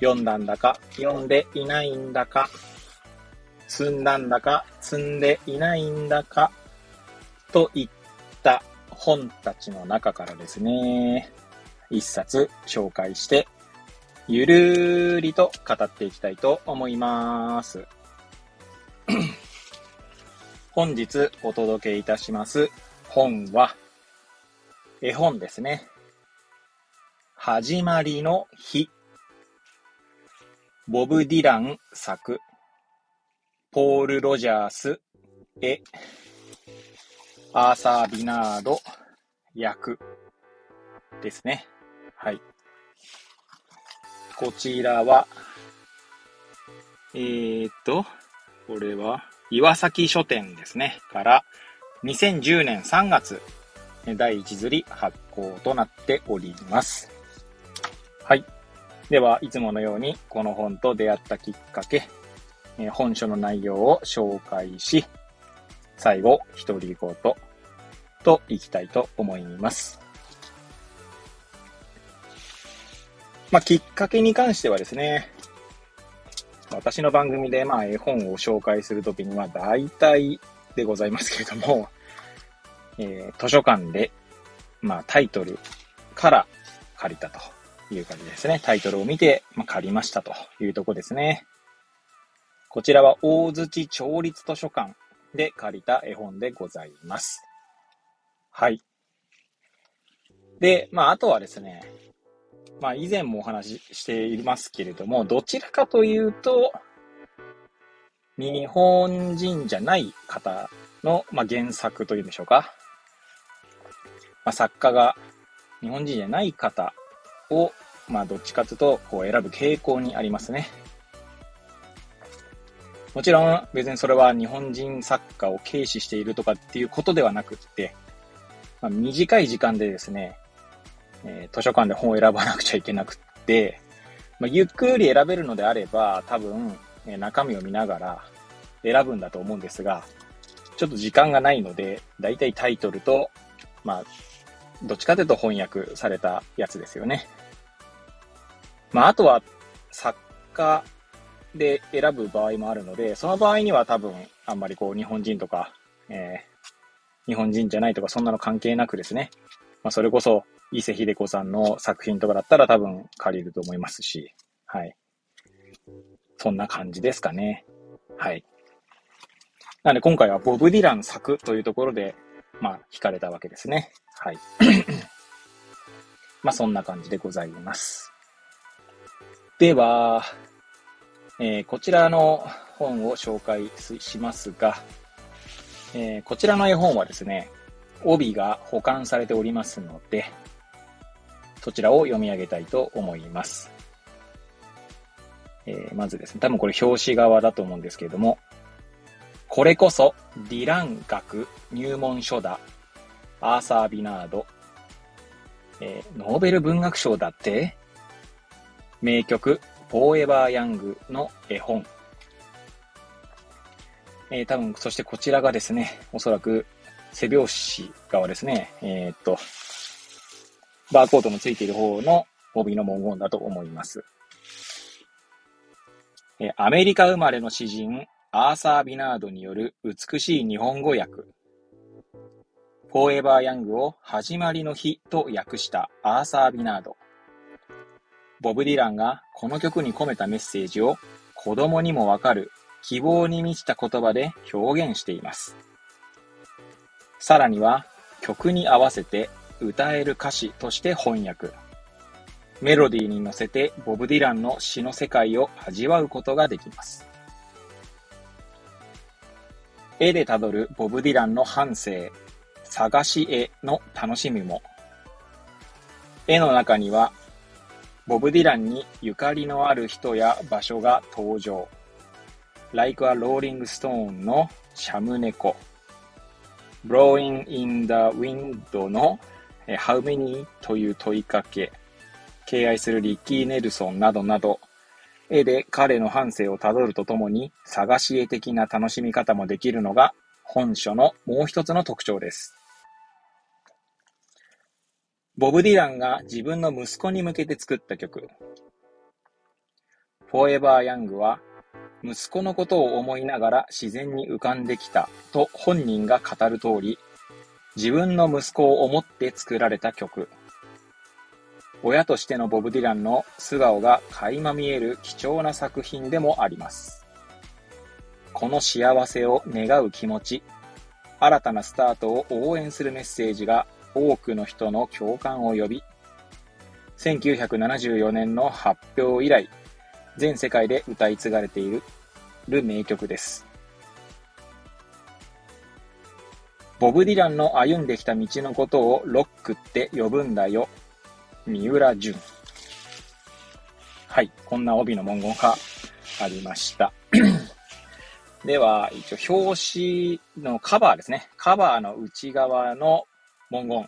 読んだんだか、読んでいないんだか、積んだんだか、積んでいないんだか、といった本たちの中からですね、一冊紹介して、ゆるーりと語っていきたいと思います。本日お届けいたします本は、絵本ですね。始まりの日。ボブ・ディラン作。ポール・ロジャース絵。アーサー・ビナード役ですね。はい。こちらは、えー、っと、これは、岩崎書店ですね。から、2010年3月、第1釣り発行となっております。はい。では、いつものように、この本と出会ったきっかけ、本書の内容を紹介し、最後、独り言といきたいと思います。まあ、きっかけに関してはですね、私の番組でまあ絵本を紹介するときには大体でございますけれども、えー、図書館で、まあ、タイトルから借りたという感じですね。タイトルを見て、まあ、借りましたというとこですね。こちらは大槌町立図書館で借りた絵本でございます。はい。で、まあ、あとはですね、まあ、以前もお話ししていますけれども、どちらかというと、日本人じゃない方の、まあ、原作というんでしょうか。まあ、作家が日本人じゃない方を、まあ、どっちかというと、こう選ぶ傾向にありますね。もちろん、別にそれは日本人作家を軽視しているとかっていうことではなくって、まあ、短い時間でですね、えー、図書館で本を選ばなくちゃいけなくって、まあ、ゆっくり選べるのであれば、多分、え中身を見ながら選ぶんだと思うんですが、ちょっと時間がないので、だいたいタイトルと、まあ、どっちかというと翻訳されたやつですよね。まあ、あとは、作家で選ぶ場合もあるので、その場合には多分、あんまりこう、日本人とか、えー、日本人じゃないとか、そんなの関係なくですね。まあ、それこそ、伊勢秀子さんの作品とかだったら多分借りると思いますし、はい。そんな感じですかね。はい。なので今回はボブ・ディラン作というところで、まあ、惹かれたわけですね。はい。まあ、そんな感じでございます。では、えー、こちらの本を紹介しますが、えー、こちらの絵本はですね、帯が保管されておりますので、そちらを読み上げたいと思います。えー、まずですね、多分これ表紙側だと思うんですけれども、これこそディラン学入門書だ。アーサー・ビナード。えー、ノーベル文学賞だって？名曲、フォーエバー・ヤングの絵本。えー、多分、そしてこちらがですね、おそらく背表紙側ですね。えー、っと、バーコードのついている方の帯の文言だと思います。えアメリカ生まれの詩人、アーサー・ビナードによる美しい日本語訳。フォーエバー・ヤングを始まりの日と訳したアーサー・ビナード。ボブ・ディランがこの曲に込めたメッセージを子供にもわかる希望に満ちた言葉で表現しています。さらには曲に合わせて歌える歌詞として翻訳。メロディーに乗せてボブ・ディランの詩の世界を味わうことができます。絵でたどるボブ・ディランの半生、探し絵の楽しみも。絵の中にはボブ・ディランにゆかりのある人や場所が登場。Like a Rolling Stone のシャムネコ。Blowing in the Wind の How many? という問いかけ。敬愛するリッキー・ネルソンなどなど、絵で彼の半生をたどるとともに、探し絵的な楽しみ方もできるのが本書のもう一つの特徴です。ボブ・ディランが自分の息子に向けて作った曲、Forever Young は、息子のことを思いながら自然に浮かんできたと本人が語る通り、自分の息子を思って作られた曲。親としてのボブ・ディランの素顔が垣間見える貴重な作品でもあります。この幸せを願う気持ち、新たなスタートを応援するメッセージが多くの人の共感を呼び、1974年の発表以来、全世界で歌い継がれている名曲です。ボブ・ディランの歩んできた道のことをロックって呼ぶんだよ。三浦淳。はい。こんな帯の文言がありました。では、一応表紙のカバーですね。カバーの内側の文言。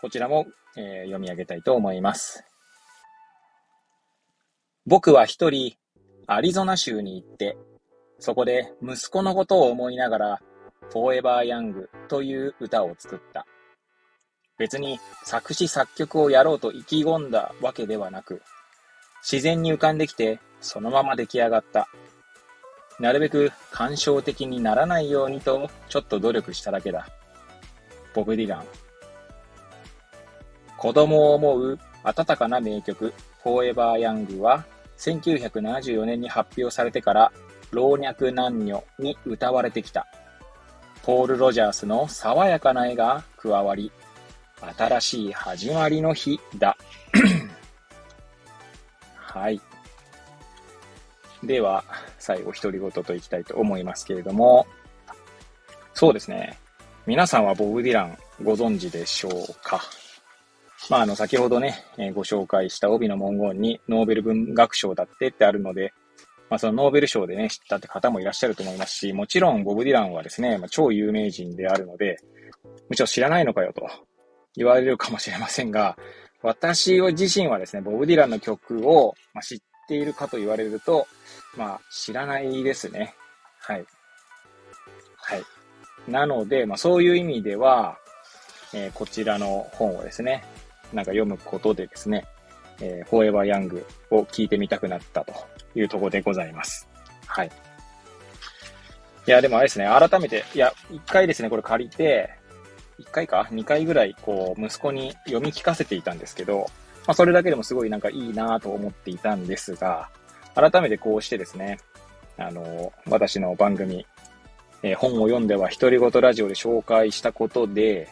こちらも、えー、読み上げたいと思います。僕は一人、アリゾナ州に行って、そこで息子のことを思いながら、Forever Young という歌を作った。別に作詞作曲をやろうと意気込んだわけではなく、自然に浮かんできて、そのまま出来上がった。なるべく感傷的にならないようにと、ちょっと努力しただけだ。ボブ・ディラン。子供を思う温かな名曲、Forever Young は、1974年に発表されてから老若男女に歌われてきた。ポール・ロジャースの爽やかな絵が加わり、新しい始まりの日だ。はい。では、最後、独り言といきたいと思いますけれども、そうですね。皆さんはボブ・ディランご存知でしょうか？まあ、あの、先ほどね、えー、ご紹介した帯の文言にノーベル文学賞だってってあるので、まあ、そのノーベル賞でね、知ったって方もいらっしゃると思いますし、もちろんボブ・ディランはですね、まあ、超有名人であるので、むしろ知らないのかよと言われるかもしれませんが、私自身はですね、ボブ・ディランの曲を、ま知っているかと言われると、まあ、知らないですね。はい。はい。なので、まあ、そういう意味では、えー、こちらの本をですね、なんか読むことでですね、えー、フォーエバーヤングを聞いてみたくなったというところでございます。はい。いや、でもあれですね、改めて、いや、一回ですね、これ借りて、一回か？二回ぐらい、こう、息子に読み聞かせていたんですけど、まあ、それだけでもすごいなんかいいなと思っていたんですが、改めてこうしてですね、あの、私の番組、えー、本を読んでは独り言ラジオで紹介したことで、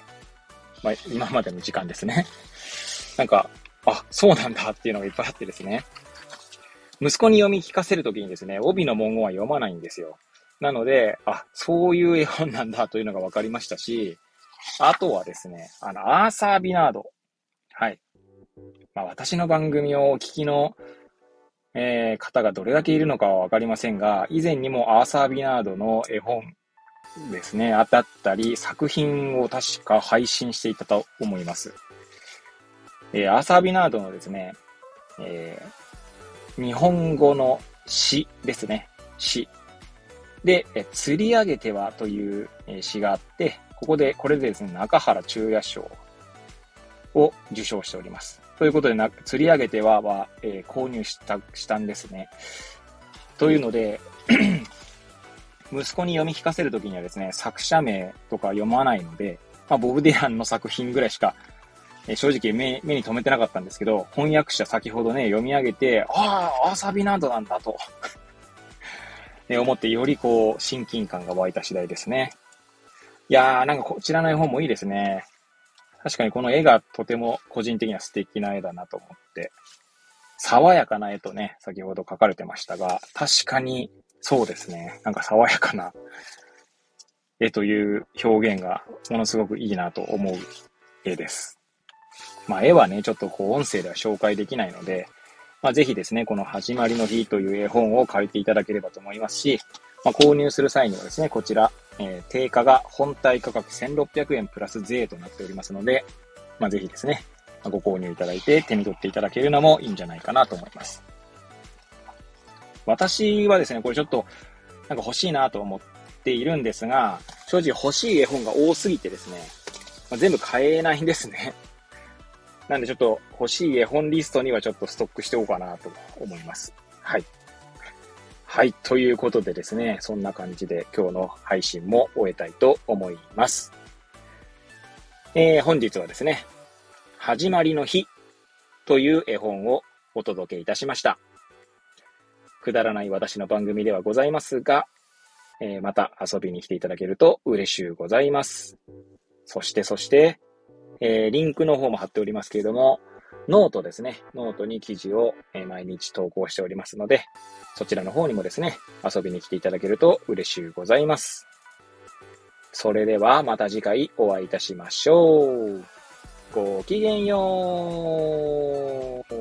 まあ、今までの時間ですね。なんか、あ、そうなんだっていうのがいっぱいあってですね。息子に読み聞かせるときにですね、帯の文言は読まないんですよ。なので、あ、そういう絵本なんだというのが分かりましたし、あとはですね、あの、アーサー・ビナード。はい。まあ、私の番組をお聞きの、えー、方がどれだけいるのかは分かりませんが、以前にもアーサー・ビナードの絵本ですね、当たったり、作品を確か配信していたと思います。えー、アーサー・ビナードのですね、えー、日本語の詩ですね。詩。で、え釣り上げてはという、詩があって、ここで、これでですね、中原中也賞を受賞しております。ということでな、釣り上げてはは、えー、購入した、したんですね。というので、息子に読み聞かせるときにはですね、作者名とか読まないので、まあ、ボブ・ディランの作品ぐらいしか、えー、正直目に留めてなかったんですけど、翻訳者先ほどね、読み上げて、ああ、アーサビナードなんだと ね、思ってよりこう、親近感が湧いた次第ですね。いやー、なんかこちらの絵本もいいですね。確かにこの絵がとても個人的には素敵な絵だなと思って。爽やかな絵とね、先ほど書かれてましたが、確かにそうですね。なんか爽やかな絵という表現がものすごくいいなと思う絵です。まあ、絵はね、ちょっとこう、音声では紹介できないので、まあ、ぜひですね、この始まりの日という絵本を借りていただければと思いますし、まあ、購入する際にはですね、こちら、えー、定価が本体価格1600円プラス税となっておりますので、まあ、ぜひですね、ご購入いただいて手に取っていただけるのもいいんじゃないかなと思います。私はですね、これちょっと、なんか欲しいなと思っているんですが、正直欲しい絵本が多すぎてですね、まあ、全部買えないんですね。なんでちょっと欲しい絵本リストにはちょっとストックしておこうかなと思います。はい。はい。ということでですね、そんな感じで今日の配信も終えたいと思います。えー、本日はですね、始まりの日という絵本をお届けいたしました。くだらない私の番組ではございますが、えー、また遊びに来ていただけると嬉しゅうございます。そしてそして、えー、リンクの方も貼っておりますけれども、ノートですね。ノートに記事を、毎日投稿しておりますので、そちらの方にもですね、遊びに来ていただけると嬉しゅうございます。それではまた次回お会いいたしましょう。ごきげんよう。